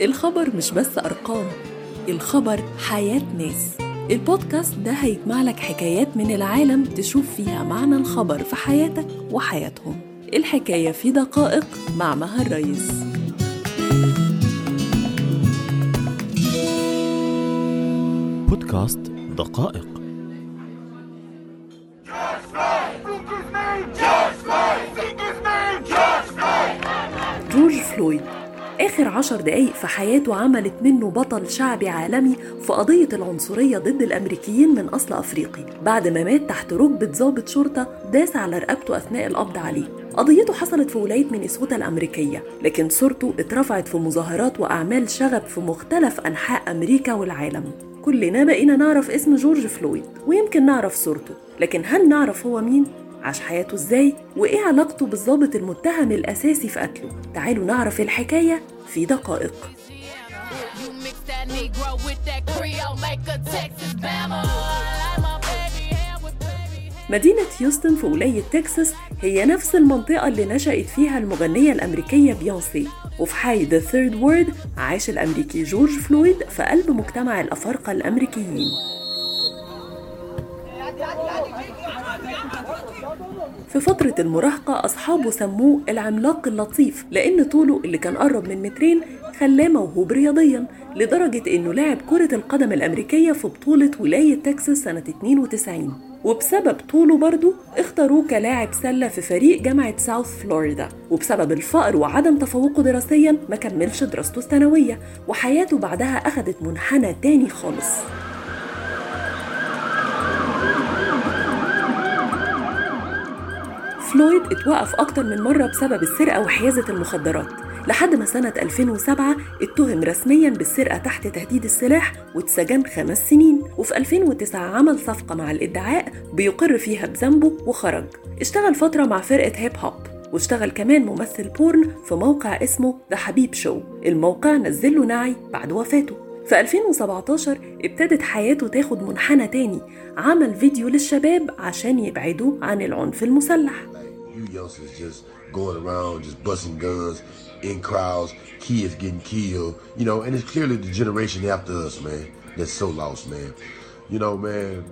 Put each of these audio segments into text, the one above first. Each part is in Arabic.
الخبر مش بس أرقام الخبر حياة ناس. البودكاست ده هيجمع لك حكايات من العالم تشوف فيها معنى الخبر في حياتك وحياتهم. الحكاية في دقائق مع مها الرئيس بودكاست دقائق جورج فلويد آخر عشر دقايق في حياته عملت منه بطل شعبي عالمي في قضية العنصرية ضد الأمريكيين من أصل أفريقي. بعد ما مات تحت ركبة ضابط شرطة داس على رقبته أثناء القبض عليه. قضيته حصلت في ولاية مينيسوتا الأمريكية لكن صورته اترفعت في مظاهرات وأعمال شغب في مختلف أنحاء أمريكا والعالم. كلنا بقينا نعرف اسم جورج فلويد ويمكن نعرف صورته لكن هل نعرف هو مين؟ عاش حياته إزاي؟ وإيه علاقته بالضابط المتهم الأساسي في قتله؟ تعالوا نعرف الحكاية في دقائق. مدينة هيوستن في ولاية تكساس هي نفس المنطقة اللي نشأت فيها المغنية الأمريكية بيونسي. وفي حي The Third Ward عاش الأمريكي جورج فلويد في قلب مجتمع الأفارقة الأمريكيين. في فترة المراهقة أصحابه سموه العملاق اللطيف لأن طوله اللي كان قرب من مترين خلاه موهوب رياضيا لدرجة إنه لعب كرة القدم الأمريكية في بطولة ولاية تكساس سنة 92 وبسبب طوله برضه اختاروه كلاعب سلة في فريق جامعة ساوث فلوريدا. وبسبب الفقر وعدم تفوقه دراسيا ما كملش دراسته الثانوية وحياته بعدها أخدت منحنى تاني خالص. فلويد اتوقف أكتر من مرة بسبب السرقة وحيازة المخدرات. لحد ما سنة 2007 اتهم رسميا بالسرقة تحت تهديد السلاح واتسجن خمس سنين. وفي 2009 عمل صفقة مع الإدعاء بيقر فيها بذنبه وخرج. اشتغل فترة مع فرقة هيب هوب واشتغل كمان ممثل porn في موقع اسمه The Habib Show الموقع نزل له نعي بعد وفاته. في 2017 ابتدت حياته تاخد منحنى تاني. عمل فيديو للشباب عشان يبعدوا عن العنف المسلح. You youngsters just going around, just busting guns in crowds, kids getting killed, you know, and it's clearly the generation after us, man, that's so lost, man. You know, man,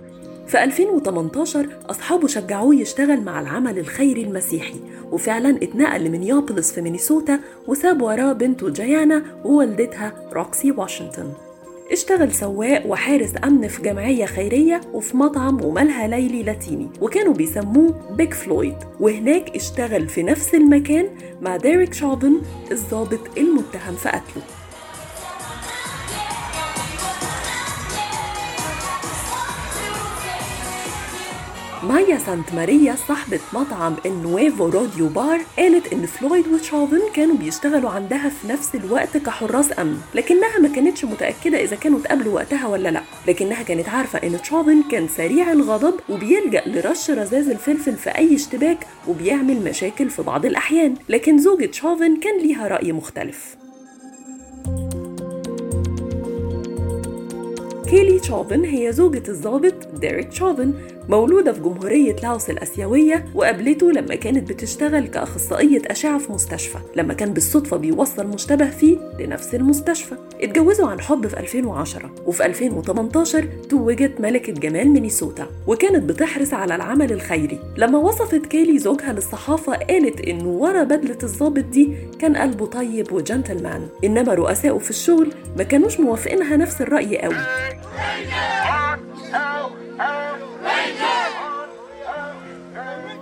في 2018 أصحابه شجعوه يشتغل مع العمل الخيري المسيحي وفعلا اتنقل لمينيابوليس في مينيسوتا وساب وراه بنته جيانا ووالدتها روكسي واشنطن اشتغل سواق وحارس أمن في جمعية خيرية وفي مطعم وملهى ليلي لاتيني وكانوا بيسموه Big فلويد وهناك اشتغل في نفس المكان مع ديريك شوفن الضابط المتهم في قتله. مايا سانت ماريا صاحبة مطعم El Nuevo Rodeo بار قالت إن فلويد وتشافن كانوا بيشتغلوا عندها في نفس الوقت كحراس أمن لكنها ما كانتش متأكدة إذا كانوا اتقابلوا وقتها ولا لأ. لكنها كانت عارفة إن تشافن كان سريع الغضب وبيلجأ لرش رذاذ الفلفل في أي اشتباك وبيعمل مشاكل في بعض الأحيان لكن زوجة تشافن كان ليها رأي مختلف. كيلي تشوفن هي زوجة الضابط ديريك تشوفن مولودة في جمهورية لاوس الآسيوية وقابلته لما كانت بتشتغل كأخصائية أشعة في مستشفى لما كان بالصدفة بيوصل مشتبه فيه لنفس المستشفى. اتجوزوا عن حب في 2010 وفي 2018 توجت ملكة جمال مينيسوتا وكانت بتحرص على العمل الخيري. لما وصفت كيلي زوجها للصحافة قالت إنه ورا بدلة الضابط دي كان قلبه طيب وجنتلمان إنما رؤسائه في الشغل ما كانوش موافقينها نفس الرأي قوي.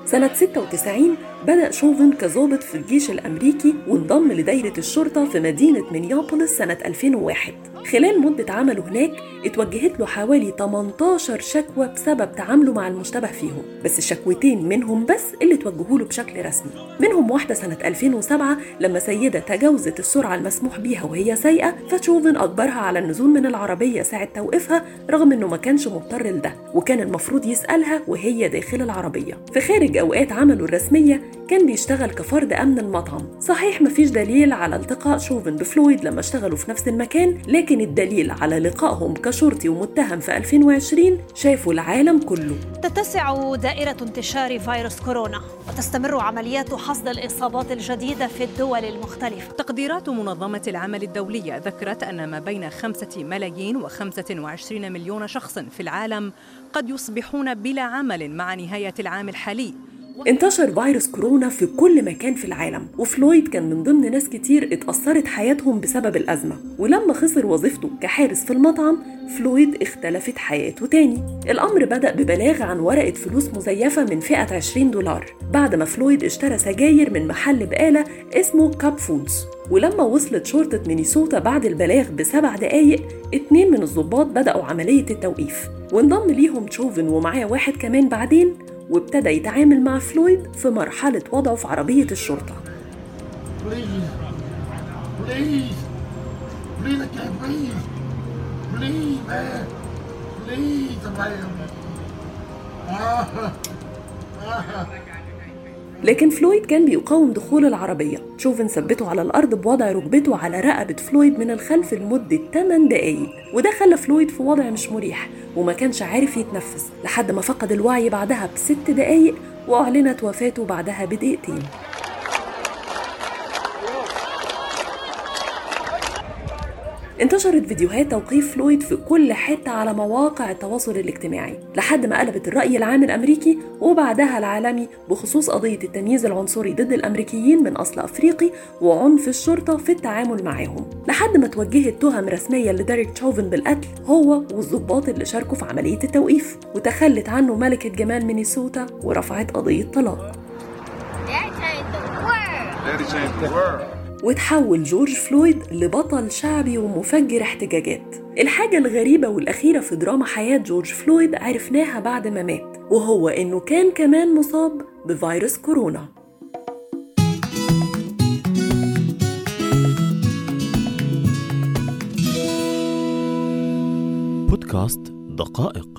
سنة 96 بدأ شوفن كظابط في الجيش الأمريكي وانضم لدايرة الشرطة في مدينة مينيابوليس سنة 2001 خلال مدة عمله هناك اتوجهت له حوالي 18 شكوى بسبب تعامله مع المشتبه فيهم. بس شكوتين منهم بس اللي توجهوا له بشكل رسمي. منهم واحدة سنة 2007 لما سيدة تجاوزت السرعة المسموح بيها وهي سايقة فشوفن أجبرها على النزول من العربية ساعة توقيفها رغم إنه ما كانش مضطر لده وكان المفروض يسألها وهي داخل العربية. في خارج أوقات عمله الرسمية كان بيشتغل كفرد أمن المطعم. صحيح مفيش دليل على التقاء شوفن بفلويد لما اشتغلوا في نفس المكان لكن الدليل على لقائهم كشرطي ومتهم في 2020 شافوا العالم كله. تتسع دائرة انتشار فيروس كورونا وتستمر عمليات حصد الإصابات الجديدة في الدول المختلفة. تقديرات منظمة العمل الدولية ذكرت أن ما بين خمسة ملايين وخمسة وعشرين مليون شخص في العالم قد يصبحون بلا عمل مع نهاية العام الحالي انتشر فيروس كورونا في كل مكان في العالم وفلويد كان من ضمن ناس كتير اتأثرت حياتهم بسبب الأزمة. ولما خسر وظيفته كحارس في المطعم فلويد اختلفت حياته تاني. الأمر بدأ ببلاغ عن ورقة فلوس مزيفة من فئة 20 دولار بعد ما فلويد اشترى سجاير من محل بقالة اسمه كاب فودز. ولما وصلت شرطة مينيسوتا بعد البلاغ بسبع دقايق اتنين من الضباط بدأوا عملية التوقيف. وانضم ليهم تشوفن ومعاه واحد كمان بعدين وابتدى يتعامل مع فلويد في مرحلة وضعه في عربية الشرطة. لكن فلويد كان بيقاوم دخول العربية. تشوفن ثبته على الأرض بوضع ركبته على رقبة فلويد من الخلف لمدة 8 دقايق وده خلى فلويد في وضع مش مريح وما كانش عارف يتنفس لحد ما فقد الوعي بعدها بست دقايق وأعلنت وفاته بعدها بدقيقتين. انتشرت فيديوهات توقيف فلويد في كل حتة على مواقع التواصل الاجتماعي لحد ما قلبت الرأي العام الأمريكي وبعدها العالمي بخصوص قضية التمييز العنصري ضد الأمريكيين من أصل أفريقي وعنف الشرطة في التعامل معاهم. لحد ما توجهت تهم رسمية لديريك تشوفن بالقتل هو والضباط اللي شاركوا في عملية التوقيف وتخلت عنه ملكة جمال مينيسوتا ورفعت قضية طلاق Daddy changed the world. وتحول جورج فلويد لبطل شعبي ومفجر احتجاجات. الحاجة الغريبة والأخيرة في دراما حياة جورج فلويد عرفناها بعد ما مات وهو إنه كان كمان مصاب بفيروس كورونا. بودكاست دقائق.